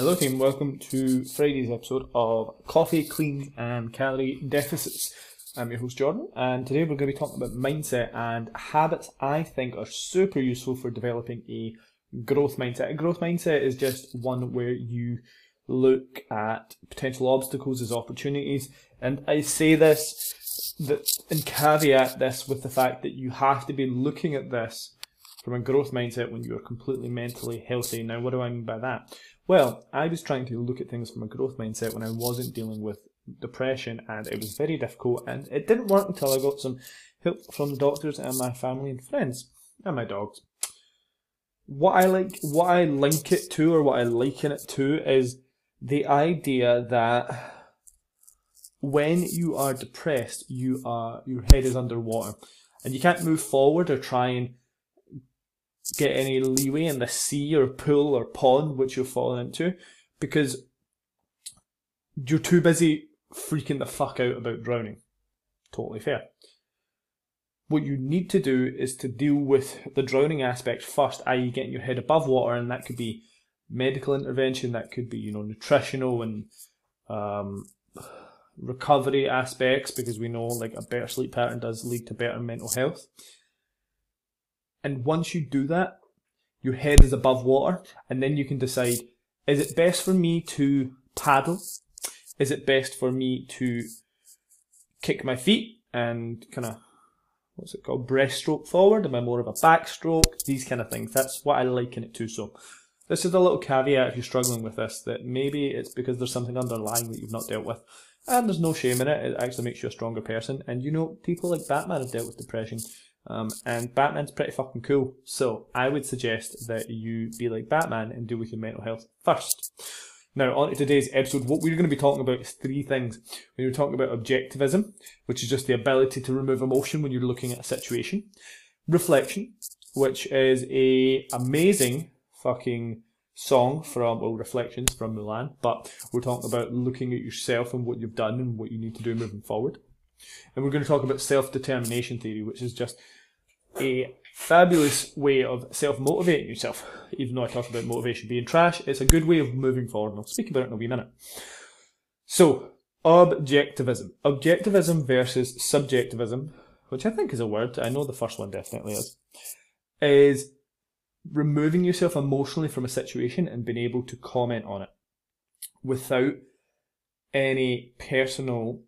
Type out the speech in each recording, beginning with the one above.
Hello, team. Welcome to Friday's episode of Coffee, Clean, and Calorie Deficits. I'm your host, Jordan, and today we're going to be talking about mindset and habits I think are super useful for developing a growth mindset. A growth mindset is just one where you look at potential obstacles as opportunities, and I say this that, and caveat this with the fact that you have to be looking at this from a growth mindset when you are completely mentally healthy. Now, what do I mean by that? Well, I was trying to look at things from a growth mindset when I wasn't dealing with depression, and it was very difficult, and it didn't work until I got some help from the doctors and my family and friends and my dogs. What I like, what I link it to, or what I liken it to, is the idea that when you are depressed, you are your head is underwater, and you can't move forward or try and get any leeway in the sea or pool or pond which you're falling into because you're too busy freaking the fuck out about drowning. Totally fair. What you need to do is to deal with the drowning aspect first, i.e., getting your head above water, and that could be medical intervention, that could be, you know, nutritional and um, recovery aspects, because we know like a better sleep pattern does lead to better mental health. And once you do that, your head is above water, and then you can decide is it best for me to paddle? Is it best for me to kick my feet and kind of, what's it called, breaststroke forward? Am I more of a backstroke? These kind of things. That's what I liken it to. So, this is a little caveat if you're struggling with this that maybe it's because there's something underlying that you've not dealt with. And there's no shame in it, it actually makes you a stronger person. And you know, people like Batman have dealt with depression. Um, and Batman's pretty fucking cool. So I would suggest that you be like Batman and deal with your mental health first. Now, on to today's episode, what we're going to be talking about is three things. We're talking about objectivism, which is just the ability to remove emotion when you're looking at a situation. Reflection, which is a amazing fucking song from, well, Reflections from Mulan, but we're talking about looking at yourself and what you've done and what you need to do moving forward. And we're going to talk about self determination theory, which is just a fabulous way of self motivating yourself. Even though I talk about motivation being trash, it's a good way of moving forward. And I'll speak about it in a wee minute. So, objectivism. Objectivism versus subjectivism, which I think is a word, I know the first one definitely is, is removing yourself emotionally from a situation and being able to comment on it without any personal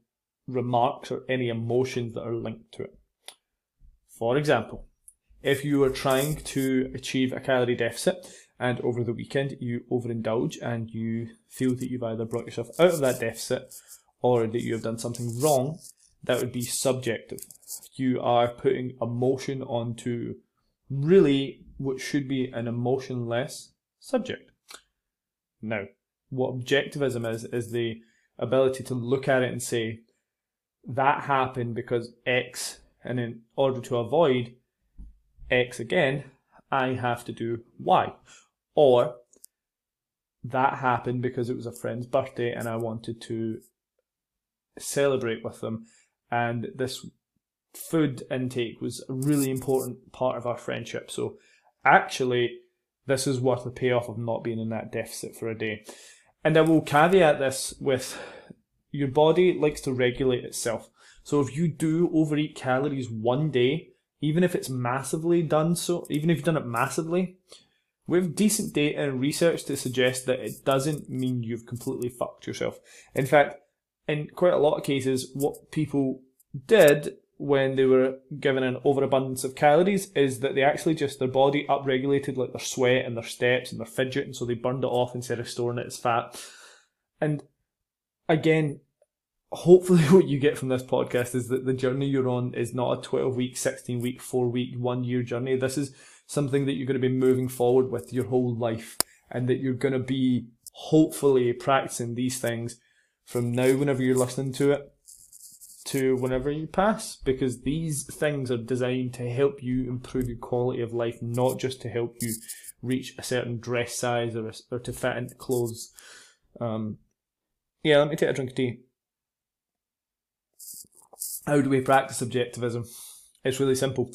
remarks or any emotions that are linked to it. For example, if you are trying to achieve a calorie deficit and over the weekend you overindulge and you feel that you've either brought yourself out of that deficit or that you have done something wrong, that would be subjective. You are putting emotion onto really what should be an emotionless subject. Now, what objectivism is, is the ability to look at it and say, that happened because X, and in order to avoid X again, I have to do Y. Or that happened because it was a friend's birthday and I wanted to celebrate with them, and this food intake was a really important part of our friendship. So actually, this is worth the payoff of not being in that deficit for a day. And I will caveat this with your body likes to regulate itself. So if you do overeat calories one day, even if it's massively done so, even if you've done it massively, we have decent data and research to suggest that it doesn't mean you've completely fucked yourself. In fact, in quite a lot of cases, what people did when they were given an overabundance of calories is that they actually just their body upregulated like their sweat and their steps and their fidget, and so they burned it off instead of storing it as fat. And again, hopefully what you get from this podcast is that the journey you're on is not a 12 week, 16 week, 4 week, 1 year journey. This is something that you're going to be moving forward with your whole life and that you're going to be hopefully practicing these things from now whenever you're listening to it to whenever you pass because these things are designed to help you improve your quality of life not just to help you reach a certain dress size or, or to fit into clothes um, yeah, let me take a drink of tea. How do we practice objectivism? It's really simple.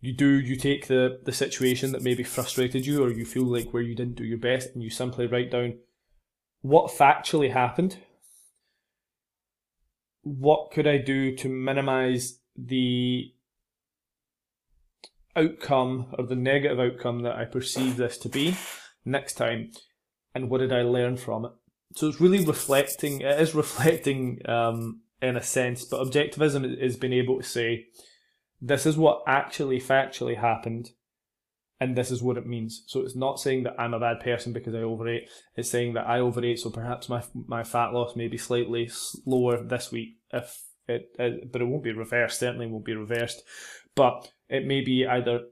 You do, you take the, the situation that maybe frustrated you or you feel like where you didn't do your best and you simply write down what factually happened? What could I do to minimize the outcome or the negative outcome that I perceive this to be next time? And what did I learn from it? So it's really reflecting, it is reflecting um, in a sense, but objectivism is being able to say, this is what actually factually happened and this is what it means. So it's not saying that I'm a bad person because I overate. It's saying that I overate, so perhaps my my fat loss may be slightly slower this week. If it, it but it won't be reversed. Certainly won't be reversed. But it may be either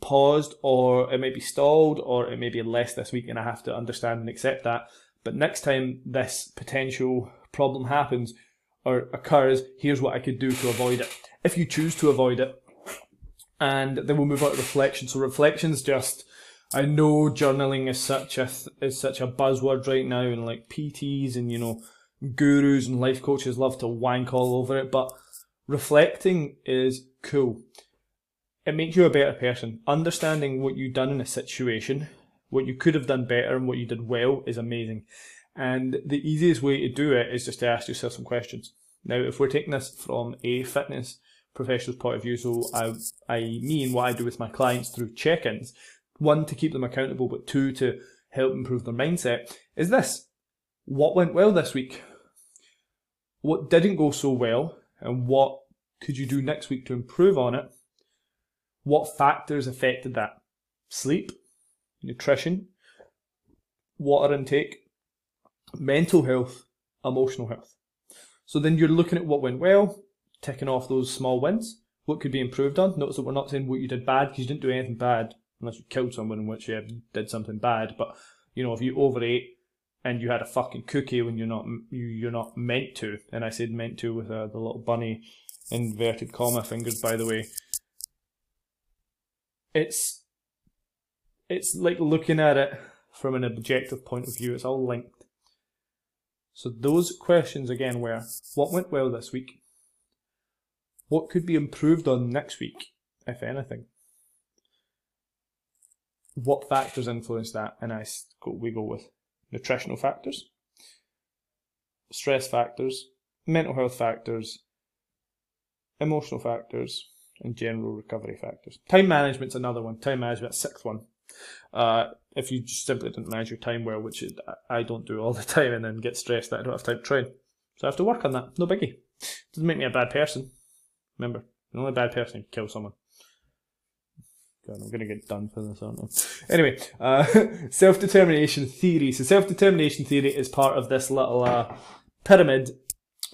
paused or it may be stalled or it may be less this week, and I have to understand and accept that. But next time this potential problem happens or occurs, here's what I could do to avoid it. If you choose to avoid it, and then we'll move on to reflection. So reflection's just I know journaling is such a is such a buzzword right now, and like PTs and you know gurus and life coaches love to wank all over it, but reflecting is cool. It makes you a better person. Understanding what you've done in a situation, what you could have done better, and what you did well is amazing. And the easiest way to do it is just to ask yourself some questions. Now, if we're taking this from a fitness professional's point of view. So I, I mean what I do with my clients through check-ins. One, to keep them accountable, but two, to help improve their mindset, is this. What went well this week? What didn't go so well? And what could you do next week to improve on it? What factors affected that? Sleep, nutrition, water intake, mental health, emotional health. So then you're looking at what went well, ticking off those small wins. What could be improved on? Notice that we're not saying what you did bad because you didn't do anything bad unless you killed someone in which you did something bad. But you know, if you overate and you had a fucking cookie when you're not you you're not meant to, and I said meant to with uh, the little bunny inverted comma fingers, by the way. It's it's like looking at it from an objective point of view. It's all linked. So those questions again were: what went well this week? What could be improved on next week, if anything? What factors influence that? And I go, we go with nutritional factors, stress factors, mental health factors, emotional factors, and general recovery factors. Time management's another one. Time management, sixth one. Uh, if you just simply didn't manage your time well, which I don't do all the time, and then get stressed that I don't have time to train, so I have to work on that. No biggie. Doesn't make me a bad person. Remember, the only bad person can kill someone. God, I'm gonna get done for this, aren't I? Anyway, uh, self-determination theory. So self-determination theory is part of this little uh, pyramid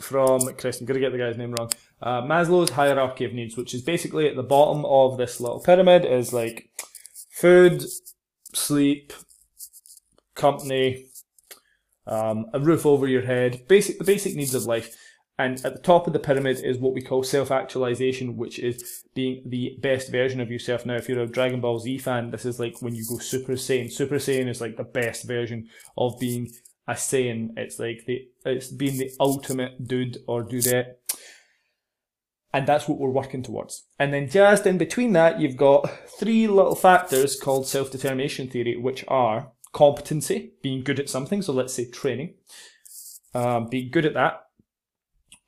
from Chris. I'm gonna get the guy's name wrong. Uh, Maslow's hierarchy of needs, which is basically at the bottom of this little pyramid, is like food, sleep, company, um, a roof over your head, basic the basic needs of life. And at the top of the pyramid is what we call self-actualization, which is being the best version of yourself. Now, if you're a Dragon Ball Z fan, this is like when you go Super Saiyan. Super Saiyan is like the best version of being a Saiyan. It's like the it's being the ultimate dude or dudette. And that's what we're working towards. And then just in between that, you've got three little factors called self-determination theory, which are competency, being good at something. So let's say training, um, being good at that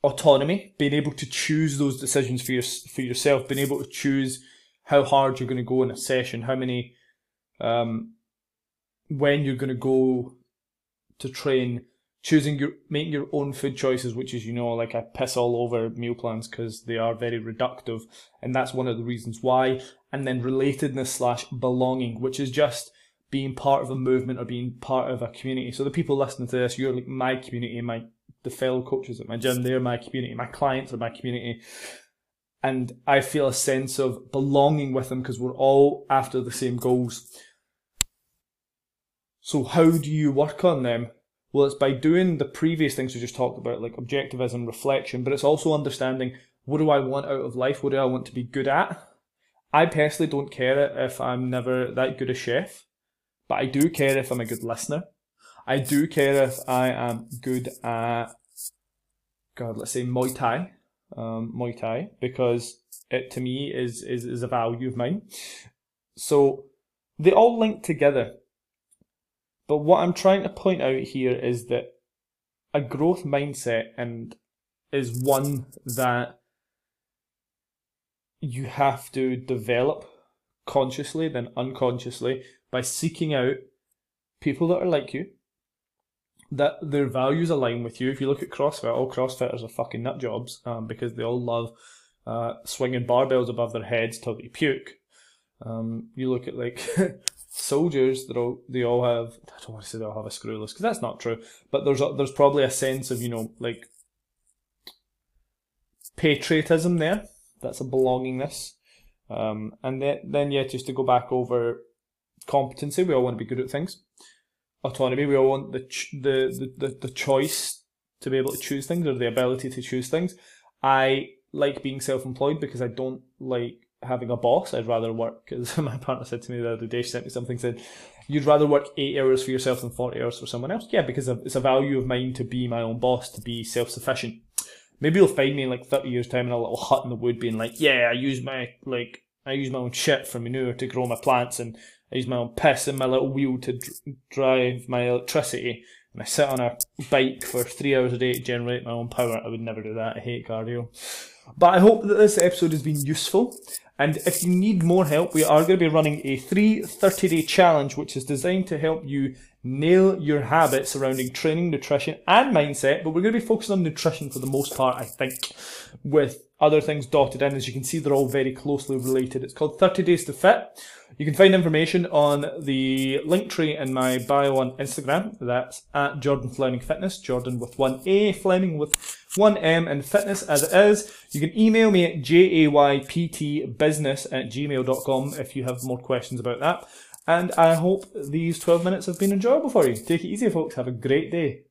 autonomy, being able to choose those decisions for your, for yourself, being able to choose how hard you're going to go in a session, how many, um, when you're going to go to train, choosing your making your own food choices, which is you know like I piss all over meal plans because they are very reductive, and that's one of the reasons why. And then relatedness slash belonging, which is just being part of a movement or being part of a community. So the people listening to this, you're like my community, my the fellow coaches at my gym, they're my community, my clients are my community. And I feel a sense of belonging with them because we're all after the same goals. So how do you work on them? Well, it's by doing the previous things we just talked about, like objectivism, reflection, but it's also understanding what do I want out of life? What do I want to be good at? I personally don't care if I'm never that good a chef, but I do care if I'm a good listener. I do care if I am good at, God, let's say Muay Thai, um, Muay Thai, because it to me is, is, is a value of mine. So they all link together. But what I'm trying to point out here is that a growth mindset and is one that you have to develop consciously then unconsciously by seeking out people that are like you that their values align with you. If you look at crossfit all crossfitters are fucking nut jobs um, because they all love uh, swinging barbells above their heads till they puke. Um, you look at like soldiers, they all they all have. I don't want to say they all have a screwless because that's not true. But there's a, there's probably a sense of you know like patriotism there. That's a belongingness. Um, and then then yeah, just to go back over competency, we all want to be good at things. Autonomy, we all want the ch- the, the, the the choice to be able to choose things or the ability to choose things. I like being self-employed because I don't like having a boss. I'd rather work, as my partner said to me the other day, she sent me something, said, you'd rather work eight hours for yourself than 40 hours for someone else. Yeah, because it's a value of mine to be my own boss, to be self-sufficient. Maybe you'll find me in like 30 years time in a little hut in the wood being like, yeah, I use my, like, I use my own shit for manure to grow my plants and I use my own piss and my little wheel to dr- drive my electricity. And I sit on a bike for three hours a day to generate my own power. I would never do that. I hate cardio. But I hope that this episode has been useful. And if you need more help, we are going to be running a free 30 day challenge, which is designed to help you nail your habits surrounding training, nutrition, and mindset. But we're going to be focusing on nutrition for the most part, I think, with other things dotted in. As you can see, they're all very closely related. It's called 30 Days to Fit. You can find information on the link tree in my bio on Instagram. That's at Jordan Fleming Fitness, Jordan with one A, Fleming with one M, and fitness as it is. You can email me at jayptbusiness at gmail.com if you have more questions about that. And I hope these 12 minutes have been enjoyable for you. Take it easy, folks. Have a great day.